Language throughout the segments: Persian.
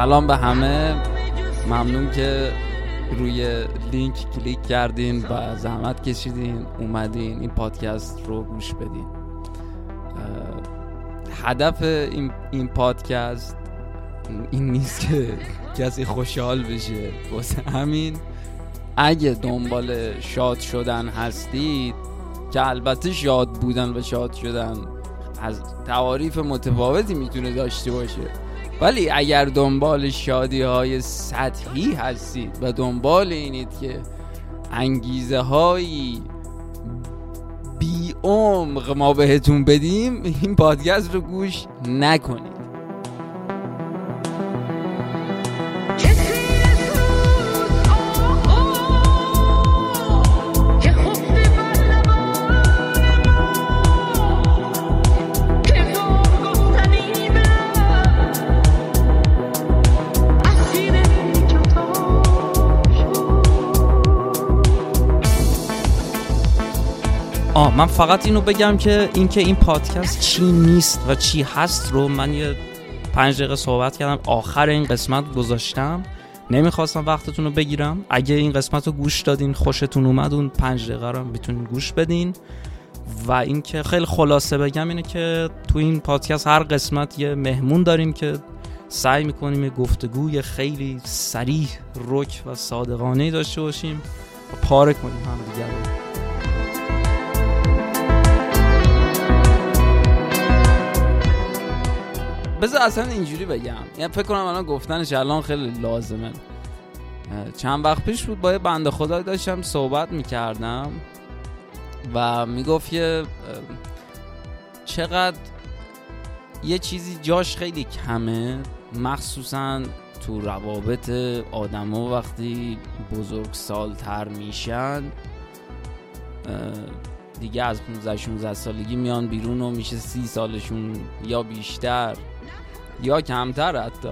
سلام به همه. ممنون که روی لینک کلیک کردین و زحمت کشیدین. اومدین. این پادکست رو گوش بدین. هدف این, این پادکست این نیست که کسی خوشحال بشه. واسه همین اگه دنبال شاد شدن هستید که البته شاد بودن و شاد شدن از تعاریف متفاوتی می‌تونه داشته باشه. ولی اگر دنبال شادی های سطحی هستید و دنبال اینید که انگیزه هایی بی عمق ما بهتون بدیم این پادکست رو گوش نکنید. من فقط اینو بگم که اینکه این پادکست چی نیست و چی هست رو من یه پنج دقیقه صحبت کردم آخر این قسمت گذاشتم. نمی‌خواستم وقتتون رو بگیرم. اگه این قسمت رو گوش دادین خوشتون اومد اون پنج دقیقه رو می‌تونین گوش بدین. و اینکه خیلی خلاصه بگم اینه که تو این پادکست هر قسمت یه مهمون داریم که سعی می‌کنیم یه گفتگوی خیلی سریح رک و صادقانه داشته باشیم و پاره کنیم هم دیگر بذار اصلا اینجوری بگم. یعنی فکر کنم الان گفتنش الان خیلی لازمه. چند وقت پیش بود با یه بنده خدا داشتم صحبت می‌کردم و می‌گفت که چقدر یه چیزی جاش خیلی کمه. مخصوصا تو روابط آدما وقتی بزرگ سالتر میشن دیگه از 15 16 سالگی میان بیرون و میشه سی سالشون یا بیشتر. یا کمتر حتی.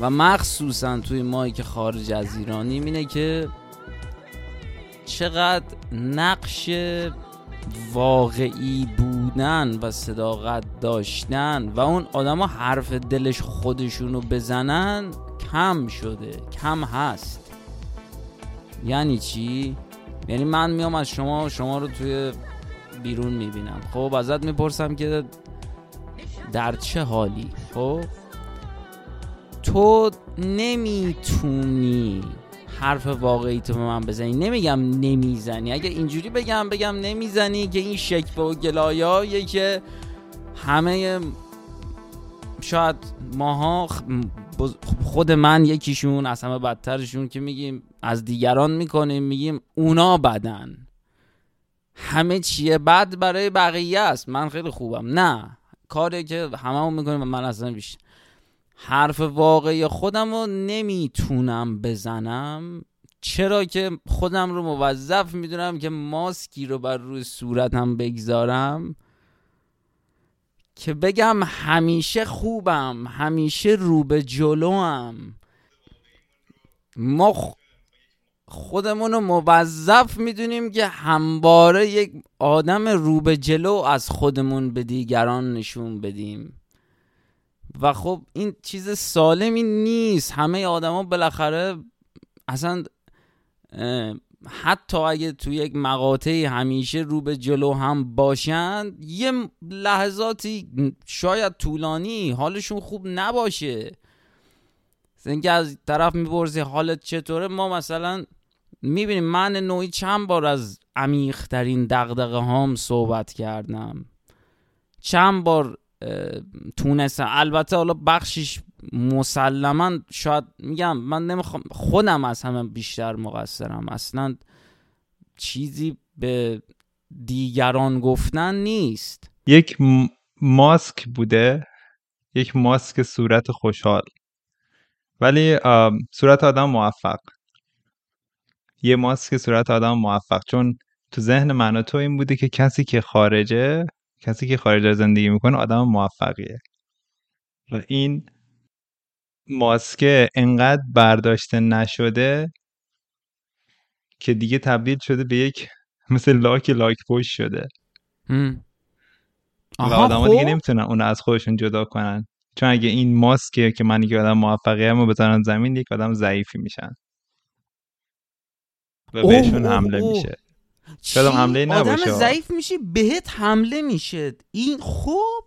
و مخصوصا توی مایی که خارج از ایرانیم اینه که چقدر نقش واقعی بودن و صداقت داشتن و اون آدما حرف دلش خودشونو بزنن کم شده کم هست. یعنی چی؟ یعنی من میام از شما شما رو توی بیرون می‌بینم. خب ازت می‌پرسم که در چه حالی؟ خب؟ تو نمی‌تونی حرف واقعی تو به من بزنی. نمیگم نمی‌زنی. اگه اینجوری بگم بگم نمی‌زنی که این شکبه و گلایایی که همه شاید ماها خود من یکیشون از همه بدترشون که میگیم از دیگران می‌کنیم میگیم اونا بدن. همه چیه؟ بد برای بقیه است. من خیلی خوبم. نه. کاری که همه می‌کنیم و من اصلا بیشتر حرف واقعی خودم رو نمی‌تونم بزنم. چرا که خودم رو موظف می‌دونم که ماسکی رو بر روی صورتم بگذارم که بگم همیشه خوبم همیشه رو به جلوم. ما خودمون رو موظف می‌دونیم که همواره یک آدم رو به جلو از خودمون به دیگران نشون بدیم. و خب این چیز سالمی نیست. همه آدما بالاخره اصلا حتی اگه تو یک مقاطعی همیشه رو به جلو هم باشند یه لحظاتی شاید طولانی حالشون خوب نباشه. اینکه از طرف می‌پرسی حالت چطوره ما مثلا می‌بینیم من نوعی چند بار از عمیقترین دقدقه هام صحبت کردم. چند بار تونستم. البته حالا بخشش مسلما شاید میگم من نمی‌خوام خودم از همه بیشتر مقصرم. اصلا چیزی به دیگران گفتن نیست. یک ماسک بوده. یک ماسک صورت خوشحال. ولی صورت آدم موفق. یه ماسک صورت آدم موفق. چون تو ذهن من و تو این بوده که کسی که خارجه کسی که خارج زندگی می‌کنه آدم موفقیه. و این ماسکه انقدر برداشته نشده که دیگه تبدیل شده به یک مثل لاک لاک پوش شده. و آدم دیگه خب. نمی‌تونن اون از خودشون جدا کنن. چون اگه این ماسکه که من یک آدم موفقی هم بزنن زمین یک آدم ضعیفی میشن. و بهشون حمله میشه. شاید حمله نباشه؟ آدم ضعیف میشی بهت حمله میشه. این خوب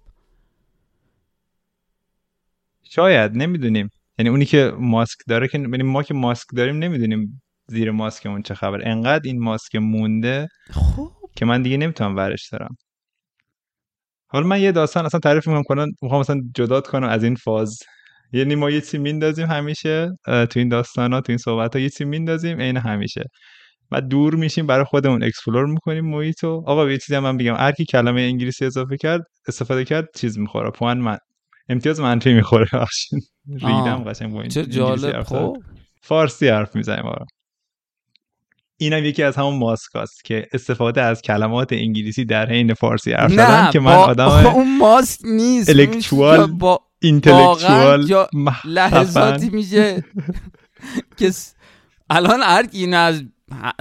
شاید نمی‌دونیم. یعنی اونی که ماسک داره که یعنی ما که ماسک داریم نمی‌دونیم زیر ماسکمون چه خبر انقدر این ماسک مونده خوب که من دیگه نمی‌تونم ورش دارم. حالا من یه داستان اصلا تعریف می‌کنم کنم می‌خوام مثلا جدات کنم از این فاز. یعنی ما یه چی میندازیم همیشه تو این داستان ها تو این صحبت ها یه چی میندازیم عین همیشه. و دور میشیم برای خودمون explore می‌کنیم محیطو. آقا یه چیزی هم من بگم. هر کی کلمه انگلیسی اضافه کرد استفاده کرد چیز می‌خوره. پوان من. امتیاز منفی می‌خوره. بخشین ریدم قشنگ با این چه جالب. خب. فارسی حرف می‌زنیم آقا. اینم یکی از همون ماسک که استفاده از کلمات انگلیسی در حین فارسی حرف زدن که من آدم اون ماسک نیست. الکتوال با اینتלקچوال لحظاتی میشه که الان هر کی اینو از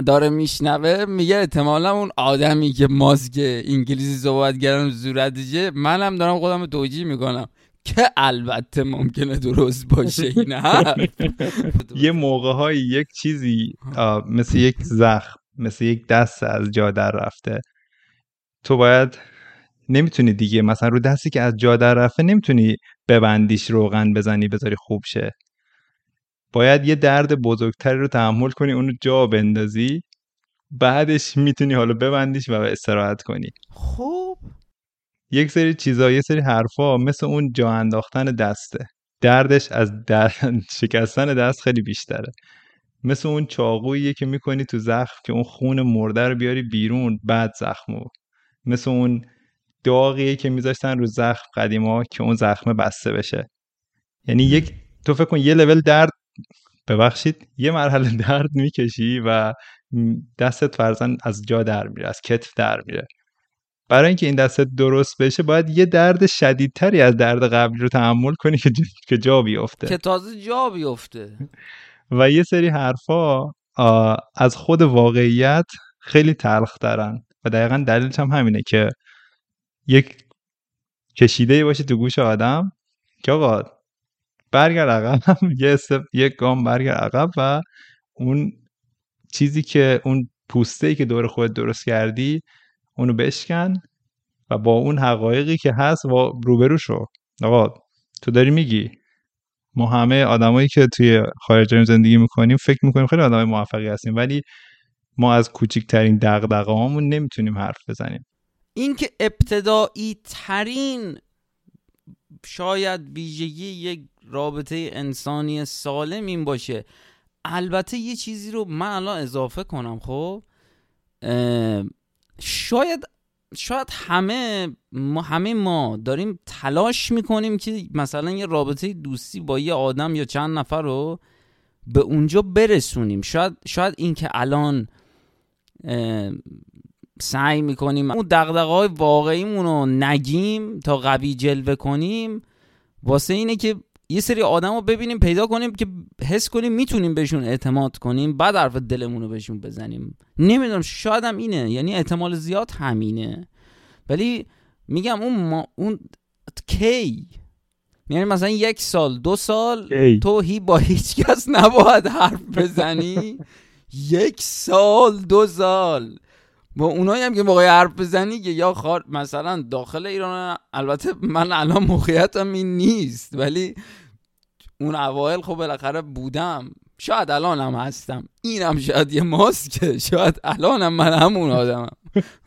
داره میشنوه میگه احتمالا اون آدمی که ماسک انگلیسی صحبت کردن زورتیجه منم دارم خودم توجیه می‌کنم. که البته ممکنه درست باشه این یه موقع های یک چیزی مثل یک زخم مثل یک دست از جا در رفته. تو باید نمی‌تونی دیگه مثلا رو دستی که از جا در رفته نمی‌تونی ببندیش روغن بزنی بذاری خوب شه. باید یه درد بزرگتری رو تحمل کنی اونو جا بندازی. بعدش می‌تونی حالا ببندیش و استراحت کنی. خوب. یک سری چیزا یه سری حرفا مثل اون جا انداختن دسته. دردش از در... شکستن دست خیلی بیشتره. مثل اون چاقوییه که می‌کنی تو زخم که اون خون مرده رو بیاری بیرون بعد زخمو. مثل اون داغیه که میذاشتن رو زخم قدیما که اون زخم بسته بشه. یعنی یک تو فکر کن یه لول درد ببخشید یه مرحله درد می‌کشی و دستت فرزن از جا در میره از کتف در میره. برای اینکه این دستت درست بشه باید یه درد شدیدتری از درد قبلی رو تحمل کنی که که جا بیفته. که تازه جا بیفته. و یه سری حرفا از خود واقعیت خیلی تلخ دارن و دقیقا دلیلش هم همینه که یک کشیده باشه تو گوش آدم که آقا برگرد عقب یه یک گام برگرد عقب و اون چیزی که اون پوسته ای که دور خود درست کردی اونو بشکن و با اون حقایقی که هست و روبرو شو. آقا تو داری میگی ما همه آدمایی که توی خارج زندگی می‌کنیم فکر می‌کنیم خیلی آدمای موفقی هستیم ولی ما از کوچکترین دغدغه هامون نمی‌تونیم حرف بزنیم. اینکه ابتدایی ترین شاید ویژگی یک رابطه انسانی سالم این باشه البته یه چیزی رو من الان اضافه کنم خب؟ شاید شاید همه ما همه ما داریم تلاش می‌کنیم که مثلا یه رابطه دوستی با یه آدم یا چند نفر رو به اونجا برسونیم. شاید شاید این که الان سعی می‌کنیم اون دقدقه های واقعیمون رو نگیم تا قوی جلوه کنیم. واسه اینه که یه سری آدم رو ببینیم پیدا کنیم که حس کنیم می‌تونیم بهشون اعتماد کنیم بعد حرف دلمون رو بهشون بزنیم. نمی‌دونم شاید هم اینه یعنی احتمال زیاد همینه. ولی میگم اون ما اون کی؟ یعنی مثلا یک سال دو سال تو هی با هیچ کس نباید حرف بزنی. یک سال دو سال. با اونایی هم که موقع حرف بزنی که یا خار مثلا داخل ایران البته من الان موقعیتم این نیست ولی اون اوایل خب بالاخره بودم. شاید الانم هستم. اینم شاید یه ماسکه. شاید الانم من همون آدمم.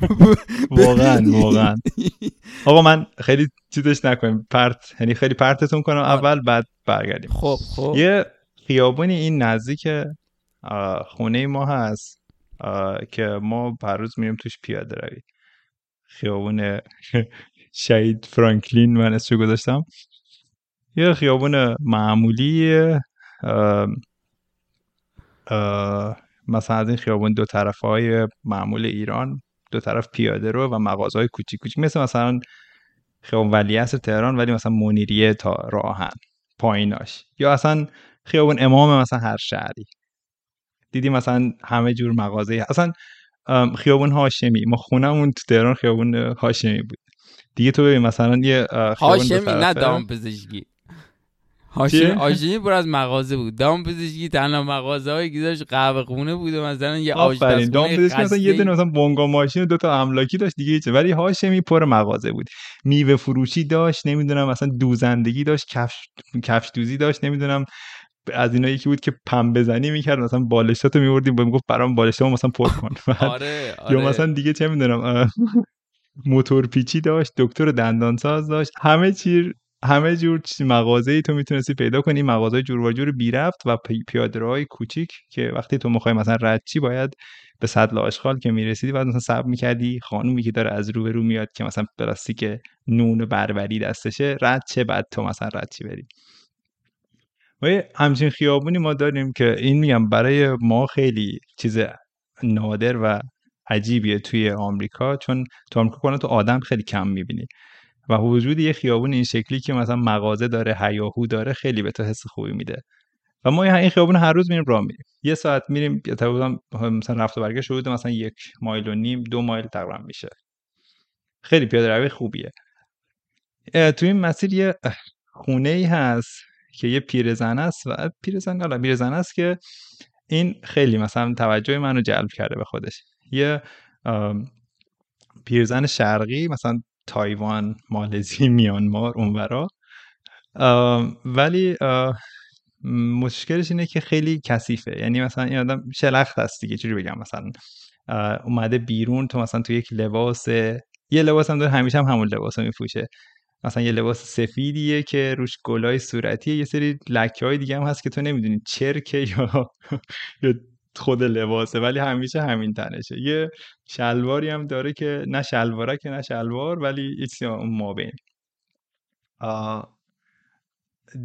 واقعا واقعا. آقا من خیلی چیزش نکنیم. پرت یعنی خیلی پرتتون کنم. اول بعد برگردیم. خب خب. یه خیابونی این نزدیک خونه ما هست. که ما هر روز میریم توش پیاده روی. خیابون شهید فرانکلین من اسمش گذاشتم. یه خیابون معمولی مثلا از این خیابون دو طرف های معمول ایران دو طرف پیاده رو و مغازه های کوچیک کوچیک. مثل مثلا خیابون ولیعصر تهران ولی مثلا منیریه تا راهن پاییناش. یا اصلا خیابون امام مثلا هر شهری. دیدی مثلا همه جور مغازه اصلا خیابون هاشمی. ما خونمون تو تهران خیابون هاشمی بود. دیگه تو ببین مثلا یه هاشمی نه دام پزشکی آشینی پر از مغازه بود. دام پزشکی تنها مغازه هایی که داشت قهوه خونه بود مثلا یه آشپزخونه دام پزشکی مثلا یه دونه مثلا بونگا ماشین و دو تا املاکی داشت دیگه چه ولی هاشمی پر مغازه بود. میوه فروشی داشت نمی‌دونم مثلا دوزندگی داشت کفش کفش دوزی داشت نمی‌دونم. از اینا یکی بود که پم بزنی می‌کرد مثلا بالشتاتو میوردیم می‌گفت برام بالشتامو مثلا پر کن آره, آره. یا مثلا دیگه چه می‌دونم موتور پیچی داشت دکتر دندانساز داشت همه چی همه جور مغازه ای تو می‌تونستی پیدا کنی مغازه جور و جور بی رفت و پیاده کوچیک که وقتی تو می‌خوای مثلا رد چی باید به صد آشغال که می‌رسیدی بعد مثلا صبر می‌کردی خانومی که داره از رو به رو میاد که مثلا پلاستیک نون بربری دستشه رد چه بعد تو مثلا رد چی بری و همچین خیابونی ما داریم که این میگم برای ما خیلی چیز نادر و عجیبیه توی آمریکا چون تو آمریکا کلا تو آدم خیلی کم می‌بینی. و وجود یه خیابون این شکلی که مثلا مغازه داره هیاهو داره خیلی به تو حس خوبی میده. و ما این خیابون هر روز میریم راه میریم. یه ساعت میریم تقریبا مثلا رفت و برگشت حدود مثلا یک مایل و نیم دو مایل تقریبا میشه. خیلی پیاده روی خوبیه. تو این مسیر یه خونه ای هست. که یه پیرزن است و پیرزن نه پیرزن است که این خیلی مثلا توجه منو جلب کرده به خودش. یه پیرزن شرقی مثلا تایوان مالزی میانمار اونورا. ولی مشکلش اینه که خیلی کثیفه. یعنی مثلا این آدم شلخت هست دیگه چجوری بگم؟ مثلا اومده بیرون تو مثلا تو یک لباس یه لباس هم داره همیشه هم همون لباس رو میپوشه. مثلا یه لباس سفیدیه که روش گلای صورتیه یه سری لکه های دیگه هم هست که تو نمی‌دونی چرکه یا خود لباسه ولی همیشه همین تنشه یه شلواری هم داره که نه شلواره که نه شلوار ولی اون ما بین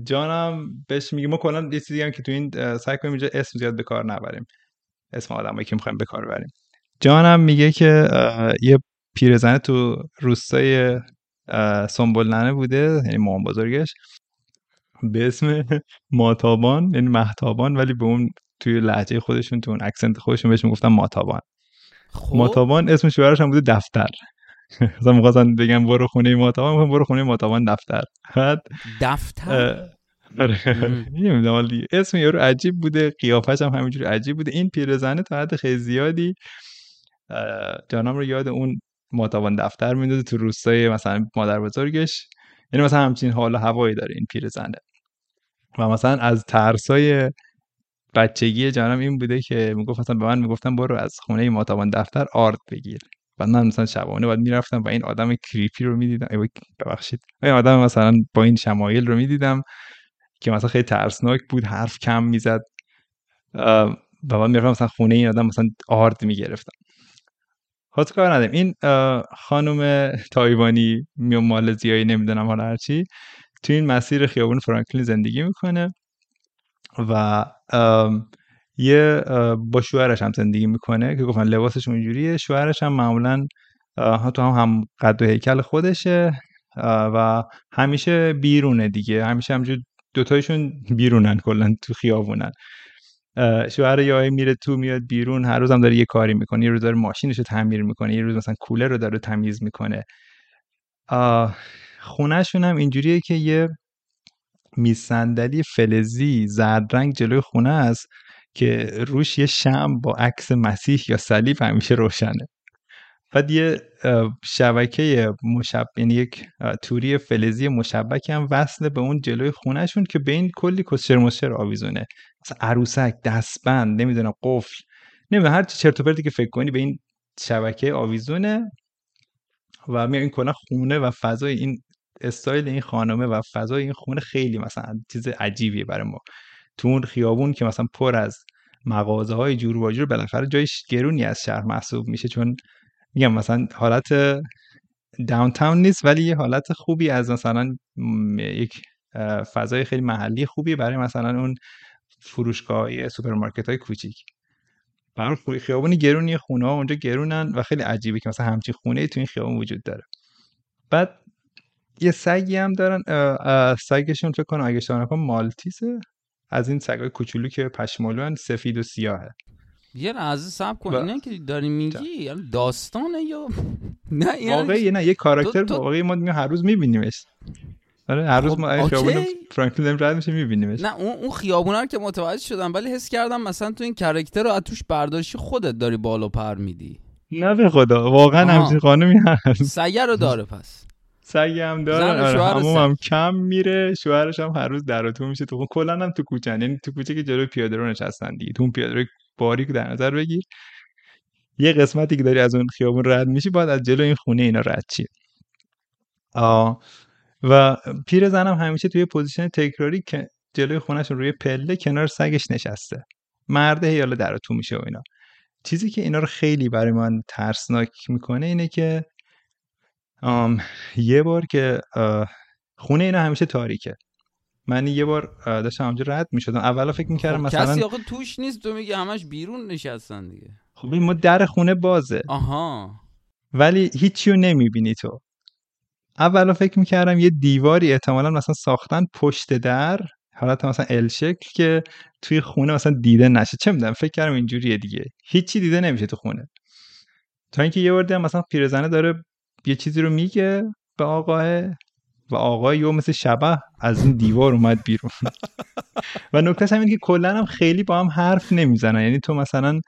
جانم بهش میگه ما کلا یه چیزی هم که تو این سعی کنیم اینجا اسم زیاد به کار نبریم. اسم آدمایی که می‌خوایم به کار بریم. جانم میگه که یه پیرزنه تو روستای سنبل ننه بوده یعنی مام بزرگش به اسم ماتابان یعنی محتابان ولی به اون توی لحجه خودشون تو اون اکسنت خودشون بهش می‌گفتن ماتابان. خب. ماتابان اسم شوهرش هم بوده دفتر. مثلا می‌خواستن بگم برو خونه ماتابان برو خونه ماتابان دفتر. بعد دفتر؟ آره. نمی‌دونم اسم یارو عجیب بوده قیافش هم همینجوری عجیب بوده. این پیرزنه تا حد خیلی زیادی جانم رو یاد اون ماتابان دفتر می‌داده تو روستای مثلا مادر بزرگش یعنی مثلا همچین حال و هوایی داره این پیرزنه و مثلا از ترسای بچگی جانم این بوده که می‌گفت مثلا به من می‌گفتم برو از خونه ماتابان دفتر آرد بگیر. و من مثلا شبانه باید می‌رفتم و این آدم کریپی رو می‌دیدم. ببخشید. این آدم مثلا با این شمایل رو می‌دیدم که مثلا خیلی ترسناک بود حرف کم می‌زد. و من می‌رفتم مثلا خونه این آدم مثلا آرد می‌گرفتم. خود کار نداریم؟ این خانم تایوانی میو مالزیایی نمی‌دونم حالا هرچی تو این مسیر خیابون فرانکلین زندگی می‌کنه و یه با شوهرش هم زندگی می‌کنه که گفتن لباسش اونجوریه شوهرش هم معمولا تو هم هم قد و هیکل خودشه و همیشه بیرونه دیگه. همیشه همجور دوتایشون بیرونن کلا تو خیابونن. شوهر یه میره تو میاد بیرون هر روز هم داره یه کاری می‌کنه یه روز داره ماشینش رو تعمیر می‌کنه یه روز مثلا کولر رو داره تمیز می‌کنه. خونهشون هم اینجوریه که یه میز صندلی فلزی زرد رنگ جلوی خونه است که روش یه شم با عکس مسیح یا صلیب همیشه روشنه. بعد یه شبکه مشب یعنی یک توری فلزی مشبک هم وصله به اون جلوی خونهشون که بین کلی کسچر مشر آویزونه. مثلا عروسک دستبند نمی‌دونم قفل نمی‌دونم هر چرت و پرتی که فکر کنی به این شبکه آویزونه و میگم این کلا خونه و فضای این استایل این خانمه و فضای این خونه خیلی مثلا چیز عجیبیه برای ما. تو اون خیابون که مثلا پر از مغازه های جور و جور بالاخره جایش گرونی از شهر محسوب میشه چون میگم مثلا حالت downtown نیست ولی یه حالت خوبی از مثلا یک فضای خیلی محلی خوبی برای مثلا اون فروشگاه سوپرمارکت های کوچیک برای خیابونی گرونی خونه ها اونجا گرونن و خیلی عجیبه که مثلا همچین خونه تو این خیابون وجود داره. بعد یه سگی هم دارن سگشون فکر کنم اگه اشتباه Maltese ه. از این سگای کوچولو که پشمالو سفید و سیاهه. یه لحظه صبر کن. اینه که داری میگی یعنی داستانه یا نه واقعی نه یه کاراکتر واقعی ما هر روز میبینیمش. آره هر روز خب، ما okay. خیابون فرانکلین رد میشه میبینیمش نه اون اون خیابونا رو که متوجه شدم ولی حس کردم مثلا تو این character رو از توش برداشتی خودت داری بالا پر میدی نه به خدا واقعا. همچین خانمی هست سگه رو داره پس سگی هم داره آره همون. هم کم میره شوهرش هم هر روز در و تو میشه تو. کلا هم تو کوچه یعنی تو کوچه که جلوی پیاده رو نشستن دیگه تو اون پیاده رو باریک در نظر بگیر یه قسمتی که داری از اون خیابون رد میشی باید از جلو این خونه اینا رد شی و پیرزنم همیشه توی position تکراری که جلوی خونهشون روی پله کنار سگش نشسته. مرده هی حالا در تو میشه و اینا. چیزی که اینا رو خیلی برای من ترسناک می‌کنه اینه که آم، یه بار که خونه اینا همیشه تاریکه. من یه بار داشتم همونجا رد می‌شدم. اولا فکر می‌کردم خب مثلا کسی آخه توش نیست تو میگی همش بیرون نشستن دیگه. خب ما در خونه بازه. آها. ولی هیچی رو نمی‌بینی تو. اولا فکر می‌کردم یه دیواری احتمالا مثلا ساختن پشت در حالت مثلا ال شکل که توی خونه مثلا دیده نشه. چه می‌دونم فکر کردم اینجوریه دیگه. هیچی دیده نمیشه تو خونه. تا اینکه یه بار دیدم مثلا پیرزنه داره یه چیزی رو میگه به آقاه و آقای یو مثل شبه از این دیوار اومد بیرون. و نکتهش هم اینه که کلا هم خیلی با هم حرف نمی‌زنن. یعنی تو مثلا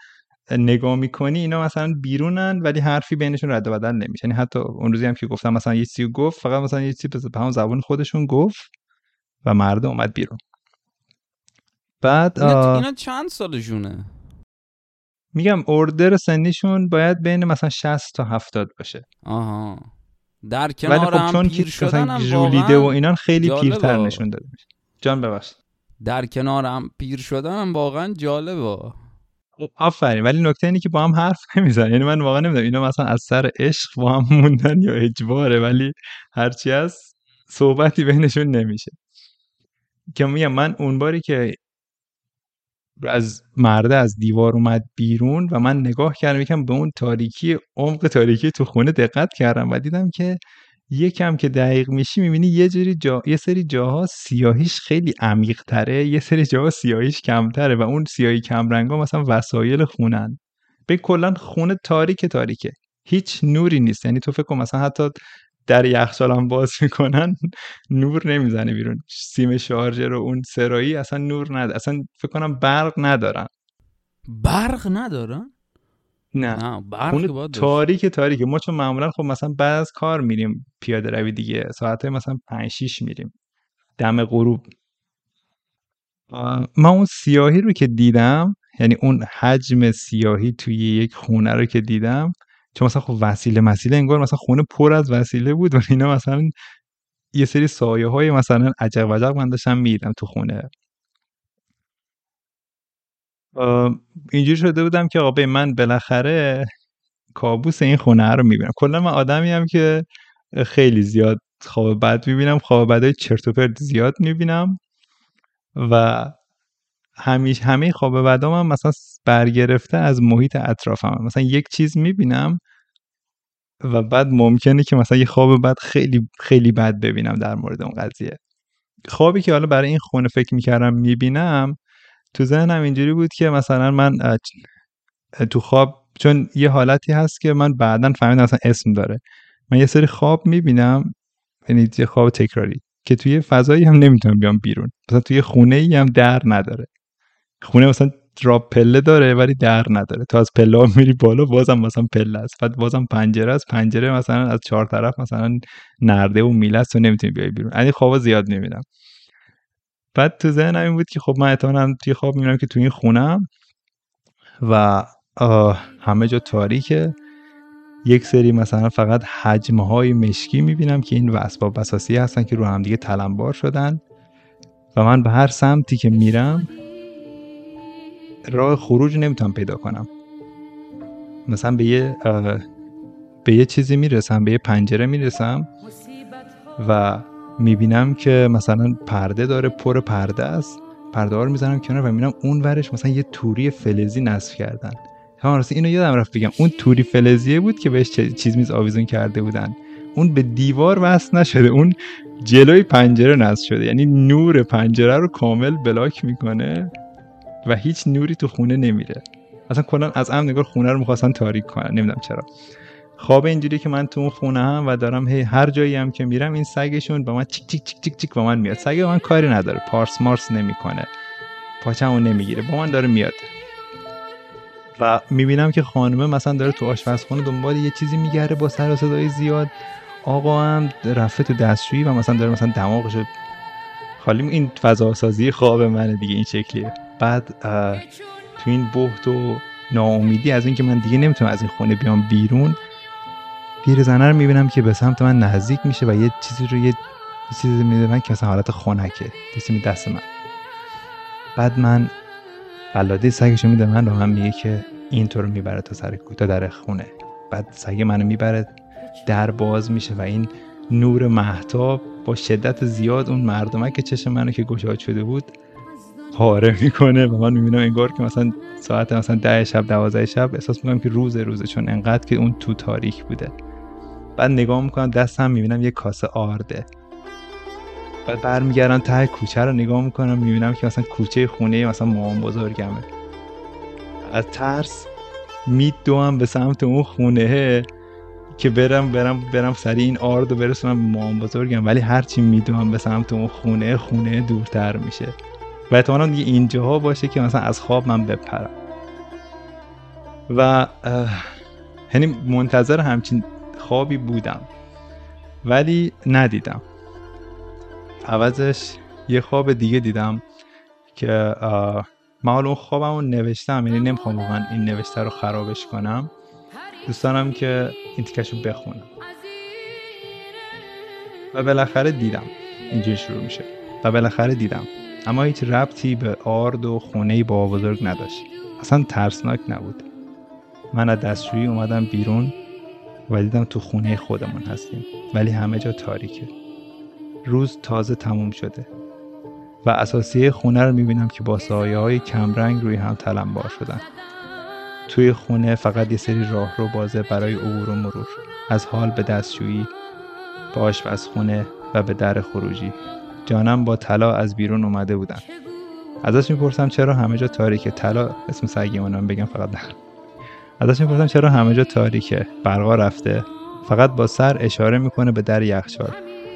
نگاه می‌کنی اینا مثلا بیرونن ولی حرفی بینشون رد و بدل نمیشه. یعنی حتی اون روزی هم که گفتم مثلا یه چیزی گفت فقط مثلا یه چیزی به همون زبان خودشون گفت و مرد اومد بیرون. بعد اینا, آه، اینا چند سالشونه؟ میگم اردر سنیشون باید بین مثلا 60 تا 70 باشه. آها. در ولی کنار خب چون پیر که شدن ژولیده و واقعا اینا خیلی. پیرتر نشون داده میشه. جان ببخش. در کنار هم پیر شدن هم واقعا جالبه. آفرین. ولی نکته اینه که با هم حرف نمی‌زنن. یعنی من واقعا نمی‌دونم. اینا مثلا از سر عشق با هم موندن یا اجباره ولی هرچی هست صحبتی بینشون نمیشه. که میگم من اون باری که از مرده از دیوار اومد بیرون و من نگاه کردم یکم به اون تاریکی عمق تاریکی تو خونه دقت کردم و دیدم که یکم که دقیق میشی می‌بینی یه جوری جا... یه سری جاها سیاهیش خیلی عمیق تره یه سری جاها سیاهیش کمتره و اون سیاهی کمرنگا مثلا وسایل خونن. به کلا خونه تاریک تاریکه. هیچ نوری نیست. یعنی تو فکر کن مثلا حتی در یخچال هم باز می‌کنن نور نمی‌زنه بیرون. سیم شارژر و اون سرایی اصلا نور نداره اصلا فکر کنم برق ندارن. برق ندارن نه. نه برق. تاریک تاریکه ما چون معمولا خب مثلا بعد از کار میریم پیاده روی دیگه. ساعت مثلا 5 6 میریم. دم غروب. من اون سیاهی رو که دیدم یعنی اون حجم سیاهی توی یک خونه رو که دیدم چون مثلا خب وسیله مسیله انگار مثلا خونه پر از وسیله بود و اینا مثلا یه سری سایه های مثلا عجق وجق من داشتم می‌دیدم تو خونه. اینجوری شده بودم که آقا من بالاخره کابوس این خونه رو می‌بینم. کلا من آدمی هم که خیلی زیاد خواب بد می‌بینم خواب بدای چرت و پرت زیاد می‌بینم و همیشه همه خواب بدام هم مثلا برگرفته از محیط اطرافم. مثلا یک چیز می‌بینم و بعد ممکنه که مثلا یه خواب بد خیلی خیلی بد ببینم در مورد اون قضیه. خوابی که حالا برای این خونه فکر می‌کردم می‌بینم تو ذهنم اینجوری بود که مثلا من تو خواب چون یه حالتی هست که من بعدا فهمیدم اصلا اسم داره. من یه سری خواب می‌بینم یعنی یه خواب تکراری که توی فضایی هم نمی‌تونم بیام بیرون. مثلا توی خونه ای هم در نداره. خونه مثلا راب پله داره ولی در نداره. تو از پله میری بالا بازم مثلا پله است. بعد بازم پنجره است. پنجره مثلا از چهار طرف مثلا نرده و میله است و نمی‌تونی بیای بیرون. این خوابا زیاد می‌بینم بعد تو ذهنم این بود که خب من احتمالاً توی خواب می‌بینم که توی این خونم و همه جا تاریکه. یک سری مثلا فقط حجمه های مشکی می‌بینم که این اسباب اساسی هستن که رو هم دیگه تلمبار شدن و من به هر سمتی که میرم راه خروج نمی‌تونم پیدا کنم. مثلا به یه به یه چیزی می‌رسم به یه پنجره می‌رسم و می‌بینم که مثلا پرده داره پر پرده است. پرده رو می‌زنم کنار و می‌بینم اون ورش مثلا یه توری فلزی نصب کردن. راستی اینو یادم رفت بگم. اون توری فلزیه بود که بهش چیز میز آویزون کرده بودن. اون به دیوار وصل نشده اون جلوی پنجره نصب شده. یعنی نور پنجره رو کامل بلاک می‌کنه و هیچ نوری تو خونه نمیره. اصلا کلا از عمد نگار خونه رو می‌خواستن تاریک کنن. نمی‌دونم چرا. خواب اینجوری که من تو اون خونه هم و دارم هی هر جایی هم که میرم این سگشون با من چیک چیک چیک چیک چیک با من میاد. سگ من کاری نداره. پارس مارس نمی‌کنه. پاچمو نمی‌گیره. با من داره میاد. و می‌بینم که خانمه مثلا داره تو آشپزخونه دنبال یه چیزی میگره با سر و صدای زیاد. آقا هم رفته تو دستشویی و مثلا داره مثلا دماغشو خالی این فضا سازی خواب منه دیگه این شکلیه. بعد تو این بحت و ناامیدی از اینکه من دیگه نمی‌تونم از این خونه بیام بیرون زنه رو می‌بینم که به سمت من نزدیک میشه و یه چیزی رو یه چیزی میده من که مثلا حالت خونکه دیسی دست من. بعد من قلاده سگشو میده من رو هم میگه که این تو رو می‌بره تا سر کوتا در خونه. بعد سگ منو می‌بره در باز میشه و این نور محتاب با شدت زیاد اون مردمه که چشم منو که گشاد شده بود پاره می‌کنه و من می‌بینم انگار که مثلا ساعت مثلا ده شب دوازده شب احساس می‌کنم که روز روزه چون انقدر که اون تو تاریک بوده. بعد نگاه می‌کنم دستم می‌بینم یه کاسه آرده. بعد برمیگردم ته کوچه رو نگاه می‌کنم می‌بینم که مثلا کوچه خونه مثلا مامان بزرگمه. از ترس میدوم به سمت اون خونه که برم برم برم سری این آرد و برسونم به مامان بزرگم ولی هرچی میدوم به سمت اون خونه خونه دورتر میشه. و احتمالا دیگه اینجاها باشه که مثلا از خواب من بپرم. و یعنی منتظر همچین خوابی بودم. ولی ندیدم. عوضش یه خواب دیگه دیدم که من اون خوابم رو نوشتم یعنی نمی‌خوام من این نوشته رو خرابش کنم. دوست دارم که این تیکش رو بخونم و بالاخره دیدم. اینجوری شروع میشه. و بالاخره دیدم. اما هیچ ربطی به آرد و خونه با بزرگ نداشت. اصلا ترسناک نبود. من از دستشویی اومدم بیرون. و دیدم تو خونه خودمون هستیم ولی همه جا تاریکه. روز تازه تموم شده و اساسی خونه رو می‌بینم که با سایه های کمرنگ روی هم تلمبار شدن. توی خونه فقط یه سری راه رو بازه برای عبور و مرور. از حال به دستشویی به آشپزخونه و به در خروجی. جانم با طلا از بیرون اومده بودن. ازش می‌پرسم چرا همه جا تاریکه؟ طلا اسم سگی بگم فقط نه ازش می‌پرسم چرا همه جا تاریکه برقا رفته. فقط با سر اشاره می‌کنه به در یخچال.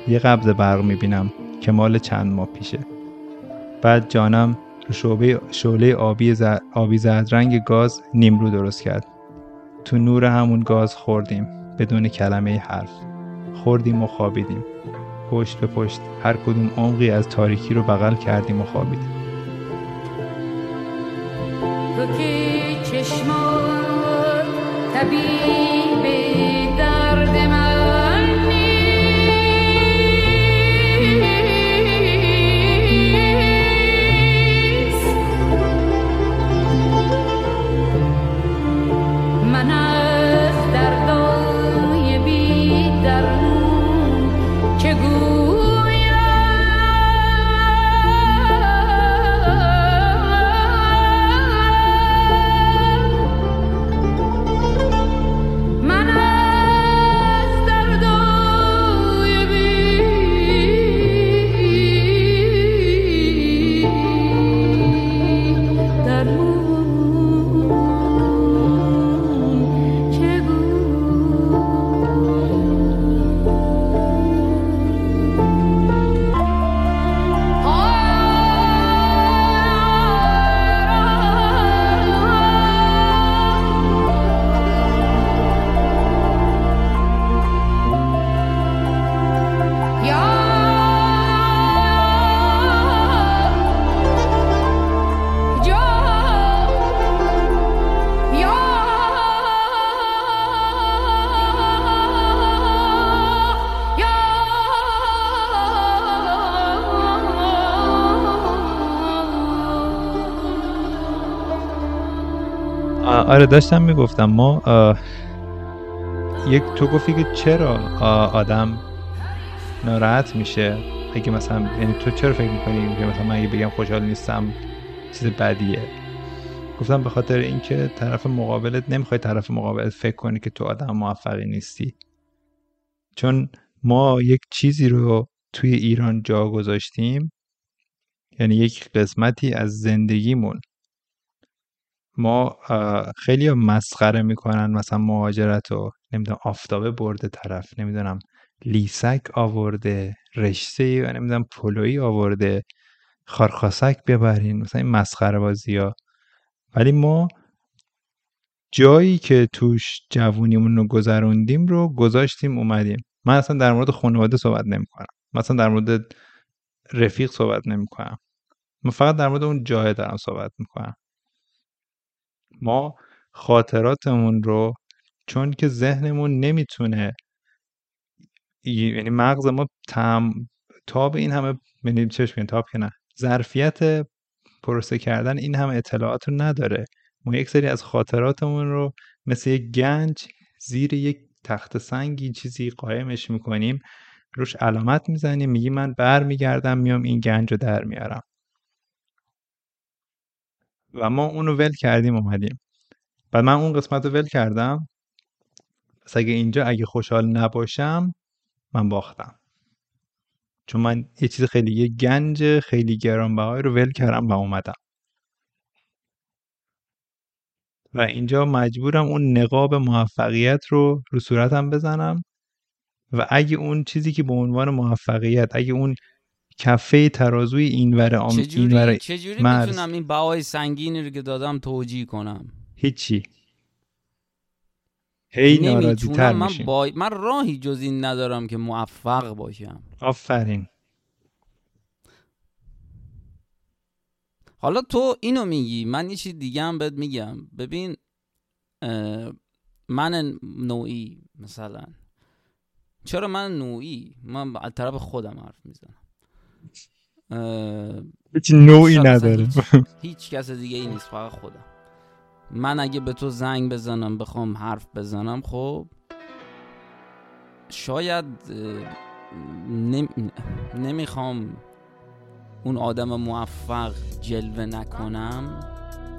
یه قبض برق می‌بینم که مال چند ماه پیشه. بعد جانم رو شعبه شعله آبی, زر... آبی زرد گاز نیمرو درست کرد. تو نور همون گاز خوردیم بدون کلمه حرف. خوردیم و خوابیدیم. پشت به پشت هر کدوم عمقی از تاریکی رو بغل کردیم و خوابیدیم. Tabibi آره داشتم می‌گفتم ما یک تو گفتی که چرا آدم ناراحت میشه؟ اگه مثلا یعنی تو چرا فکر می‌کنی که مثلا من اگه بگم خوشحال نیستم چیز بدیه؟ گفتم به خاطر اینکه طرف مقابلت نمی‌خوای طرف مقابلت فکر کنی که تو آدم موفقی نیستی. چون ما یک چیزی رو توی ایران جا گذاشتیم یعنی یک قسمتی از زندگیمون ما خیلی مسخره می‌کنن مثلا مهاجرت رو نمی‌دونم آفتابه برده طرف نمی‌دونم لیسک آورده رشته و نمی‌دونم پلویی آورده خارخاسک ببرین مثلا این مسخره بازی ها ولی ما جایی که توش جوونیمون رو گذروندیم رو گذاشتیم اومدیم. من اصلا در مورد خانواده صحبت نمی کنم مثلا در مورد رفیق صحبت نمی کنم من فقط در مورد اون جای دارم صحبت می کنم ما خاطراتمون رو چون که ذهنمون نمی‌تونه یعنی مغز ما تم تاب این همه یعنی چش تاب که نه ظرفیت پروسه کردن این همه اطلاعات رو نداره. ما یک سری از خاطراتمون رو مثل یک گنج زیر یک تخت سنگی چیزی قایمش می‌کنیم روش علامت می‌زنیم میگی من بر میگردم میام این گنج رو در میارم. و ما اونو ول کردیم اومدیم. بعد من اون قسمت رو ول کردم. پس اگه اینجا اگه خوشحال نباشم من باختم. چون من یه چیز خیلی یه گنج خیلی گرانبهای رو ول کردم و اومدم. و اینجا مجبورم اون نقاب موفقیت رو رو صورتم بزنم. و اگه اون چیزی که به عنوان موفقیت اگه اون کفه ترازوی اینور آم چجوری, این چجوری می‌تونم این بهای سنگینی رو که دادم توجیه کنم؟ هیچی. هی ناراضی تر من, با... من راهی جز این ندارم که موفق باشم. آفرین. حالا تو اینو میگی من یه چیز دیگه هم بهت میگم. ببین من نوعی مثلا. چرا من نوعی؟ من از طرف خودم حرف می‌زنم. هیچ نوعی نداره. هیچ, هیچ کس دیگه ای نیست فقط خودم. من اگه به تو زنگ بزنم بخوام حرف بزنم خب شاید نمی‌خوام اون آدم موفق جلوه نکنم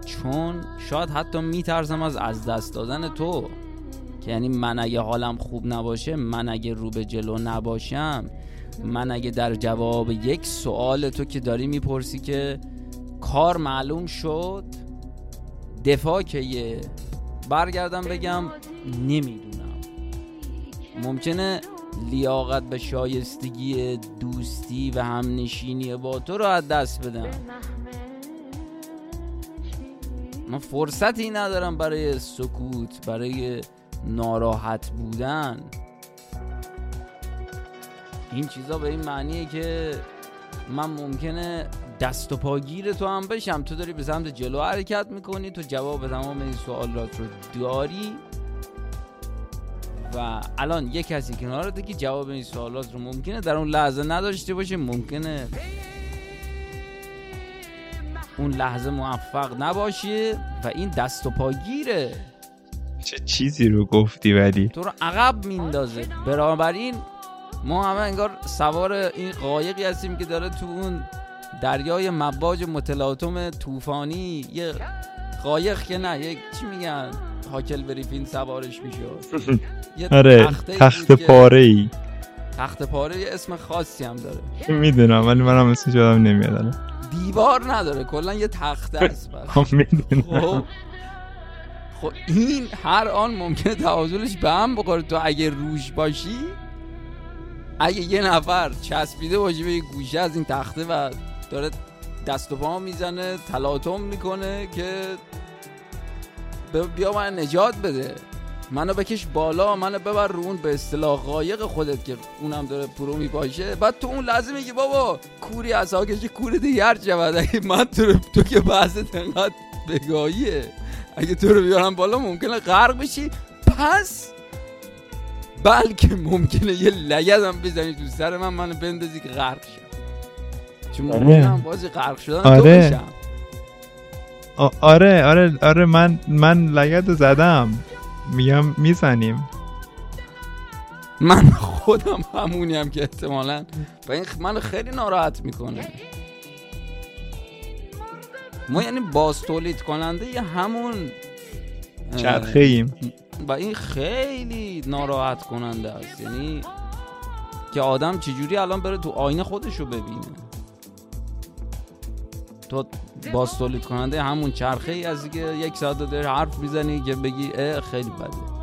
چون شاید حتی میترسم از از دست دادن تو. که یعنی من اگه حالم خوب نباشه من اگه رو به جلو نباشم من اگه در جواب یک سوال تو که داری می‌پرسی که کار معلوم شد دفاع که یه برگردم بگم نمی‌دونم. ممکنه لیاقت به شایستگی دوستی و همنشینی با تو رو از دست بدم. من فرصتی ندارم برای سکوت برای ناراحت بودن. این چیزا به این معنیه که من ممکنه دست و پاگیر تو هم بشم. تو داری به سمت جلو حرکت می‌کنی تو جواب تمام این سوالات رو داری. و الان یه کسی کنارته که جواب این سوالات رو ممکنه در اون لحظه نداشته باشه. ممکنه اون لحظه موفق نباشه و این دست و پاگیره چه چیزی رو گفتی ولی؟ تو رو عقب میندازه. بنابراین ما همه انگار سوار این قایقی هستیم که داره تو اون دریای مواج متلاطم طوفانی یه قایق که نه یک چی میگن؟ هاکل بریفین سوارش میشه. آره تخت پاره ای تخت پاره یه اسم خاصی هم داره. می‌دونم ولی منم اسمش یادم نمیاد دیوار نداره کلا یه تخته است خب می‌دونم. خب. خب این هر آن ممکنه توازنش به هم بخوره. تو اگه روش باشی اگه یه نفر چسبیده باشه به گوشه از این تخته و داره دست و پا می‌زنه تلاطم می‌کنه که بیا من نجات بده. منو بکش بالا منو ببر رو اون به اصطلاح قایق خودت که اونم داره پرو میپاشه. بعد تو اون لحظه میگی بابا کوری از که کور دیگر شود. اگه من تو, تو که بحثت انقدر بگاهیه. اگه تو رو بیارم بالا ممکنه غرق بشی. پس بلکه ممکنه یه لگدم بزنی تو سر من منو بندازی که غرق شم. چون آره. ممکنه بازی غرق شدن آره. تو بشم آره آره آره من من لگد زدم. میگم می‌زنیم. من خودم همونیم که احتمالا. و این منو خیلی ناراحت می‌کنه. ما یعنی باز تولید کننده یه همون چرخه ایم و این خیلی ناراحت کننده است. یعنی که آدم چجوری الان بره تو آینه خودشو ببینه. تو باز تولید کننده همون چرخه ای از که یک ساعت داری حرف می‌زنی که بگی اه خیلی بده.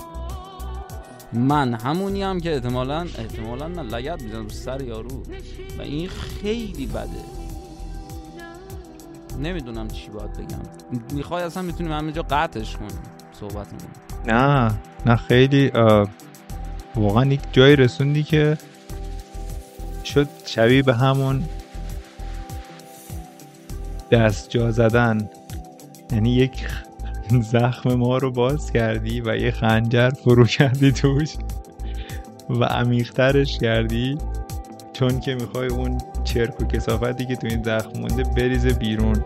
من همونی هم که احتمالا احتمالا نه لگت می‌زنم سر یارو. و این خیلی بده. نمی‌دونم چی باید بگم. می‌خوای اصلا می‌تونیم همه جا قطعش کنیم. صحبت می‌کنیم نه نه خیلی واقعا یک جایی رسوندی که شد شبیه به همون دست جا زدن. یعنی یک زخم ما رو باز کردی و یه خنجر فرو کردی توش و عمیقترش کردی چون که می‌خوای اون چرک و کسافتی که تو این زخم مونده بریزه بیرون.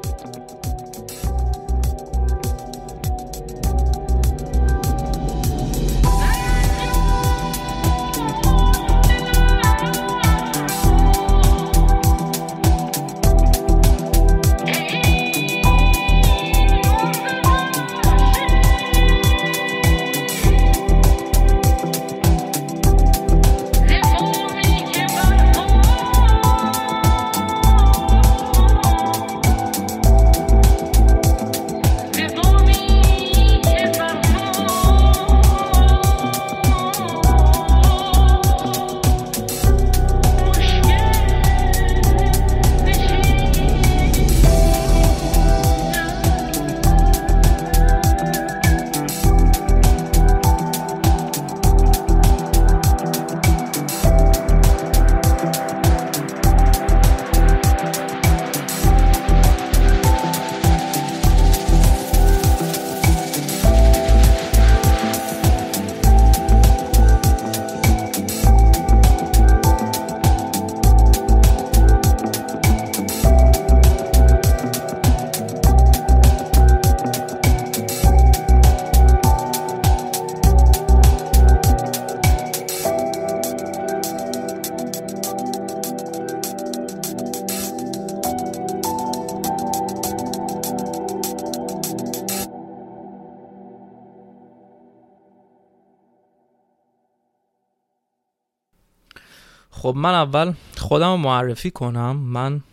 خب من اول خودم معرفی کنم. من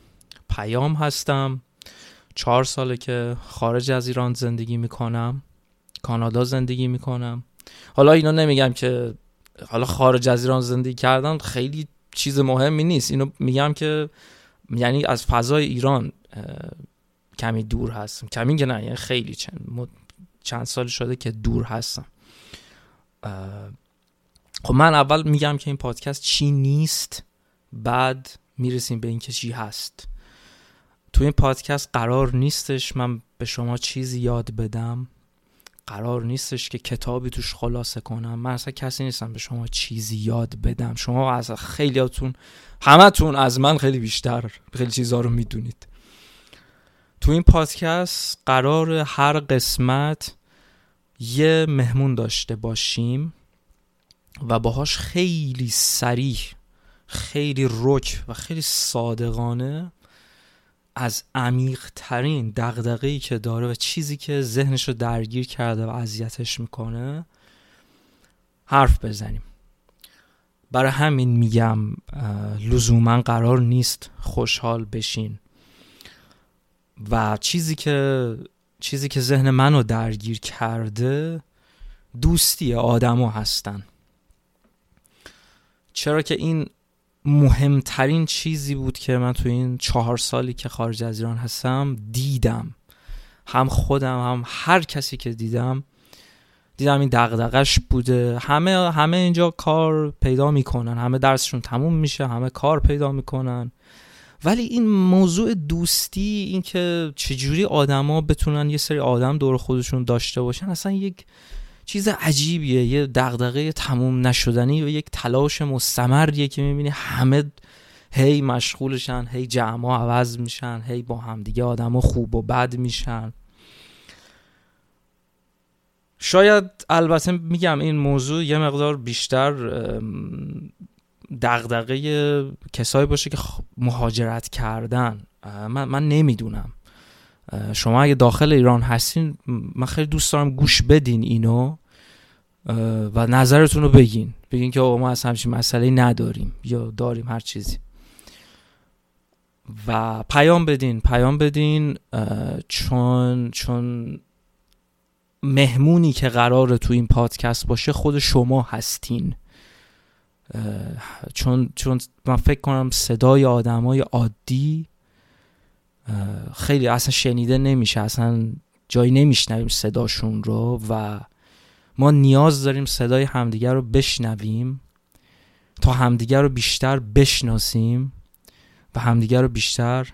پیام هستم. چهار ساله که خارج از ایران زندگی می‌کنم. کانادا زندگی می‌کنم. حالا اینو نمیگم که حالا خارج از ایران زندگی کردن خیلی چیز مهمی نیست. اینو میگم که یعنی از فضای ایران کمی دور هستم. کمی که نه یعنی خیلی چند, چند سال شده که دور هستم. خب من اول میگم که این پادکست چی نیست بعد می‌رسیم به اینکه چی هست. تو این پادکست قرار نیستش من به شما چیزی یاد بدم. قرار نیستش که کتابی توش خلاصه کنم. من اصلا کسی نیستم به شما چیزی یاد بدم. شما از خیلیاتون همتون از من خیلی بیشتر خیلی چیزها رو می‌دونید. تو این پادکست قرار هر قسمت یه مهمون داشته باشیم. و باهاش خیلی سریح خیلی رک و خیلی صادقانه از عمیق ترین دقدقه که داره و چیزی که ذهنش رو درگیر کرده و اذیتش می‌کنه حرف بزنیم. برای همین میگم لزوما قرار نیست خوشحال بشین. و چیزی که چیزی که ذهن منو درگیر کرده دوستی آدما هستن. چرا که این مهمترین چیزی بود که من تو این چهار سالی که خارج از ایران هستم دیدم. هم خودم هم هر کسی که دیدم دیدم این دغدغش بوده. همه همه اینجا کار پیدا می‌کنن. همه درسشون تموم میشه همه کار پیدا می‌کنن. ولی این موضوع دوستی این که چجوری آدما بتونن یه سری آدم دور خودشون داشته باشن اصلا یک چیز عجیبیه یه دغدغه تموم نشدنی و یک تلاش مستمریه که می‌بینی همه هی مشغولشن هی جمع عوض میشن هی با همدیگه آدم خوب و بد میشن. شاید البته میگم این موضوع یه مقدار بیشتر دغدغه کسایی باشه که مهاجرت کردن. من, من نمی‌دونم. شما اگه داخل ایران هستین من خیلی دوست دارم گوش بدین اینو و نظرتون رو بگین. بگین که ما از همچین مسئله نداریم یا داریم هر چیزی. و پیام بدین پیام بدین چون چون مهمونی که قراره تو این پادکست باشه خود شما هستین. چون چون من فکر کنم صدای آدمای عادی خیلی اصلا شنیده نمیشه اصلا جایی نمیشنویم صداشون رو و ما نیاز داریم صدای همدیگر رو بشنویم تا همدیگر رو بیشتر بشناسیم و همدیگر رو بیشتر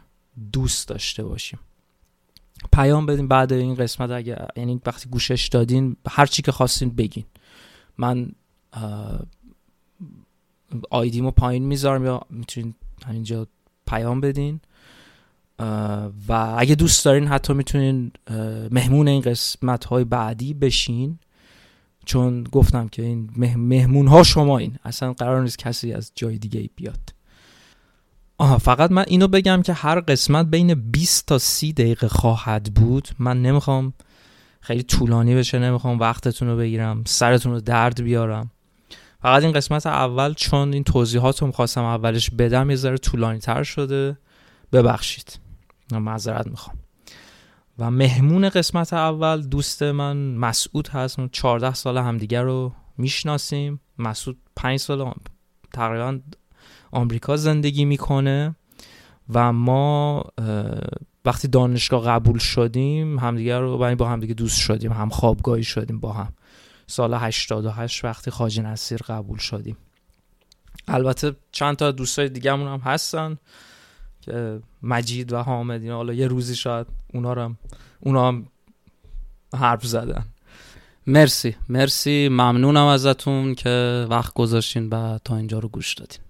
دوست داشته باشیم. پیام بدین بعد این قسمت اگه یعنی وقتی گوشش دادین هر چی که خواستین بگین. من آیدیمو پایین می‌ذارم یا می‌تونین همینجا پیام بدین. و اگه دوست دارین حتی می‌تونین مهمون این قسمت های بعدی بشین. چون گفتم که این مهمون ها شما این. اصلا قرار نیست کسی از جای دیگه بیاد. آها فقط من اینو بگم که هر قسمت بین 20 تا 30 دقیقه خواهد بود. من نمی‌خوام خیلی طولانی بشه نمی‌خوام وقتتون رو بگیرم سرتون رو درد بیارم. فقط این قسمت اول چون این توضیحات رو می‌خواستم اولش بدم یه ذره طولانی تر شده. ببخشید. معذرت می‌خوام. و مهمون قسمت اول دوست من مسعود هست. 14 سال همدیگر رو می‌شناسیم. مسعود 5 سال تقریبا آمریکا زندگی می‌کنه و ما وقتی دانشگاه قبول شدیم همدیگر رو با همدیگه دوست شدیم هم خوابگاهی شدیم با هم. سال 88 وقتی خاج نصیر قبول شدیم. البته چند تا دوستای دیگه هم هستن. که مجید و حامد حالا یه روزی شاید اونا هم اونا هم حرف زدن. مرسی. مرسی. ممنونم ازتون که وقت گذاشتین و تا اینجا رو گوش دادین.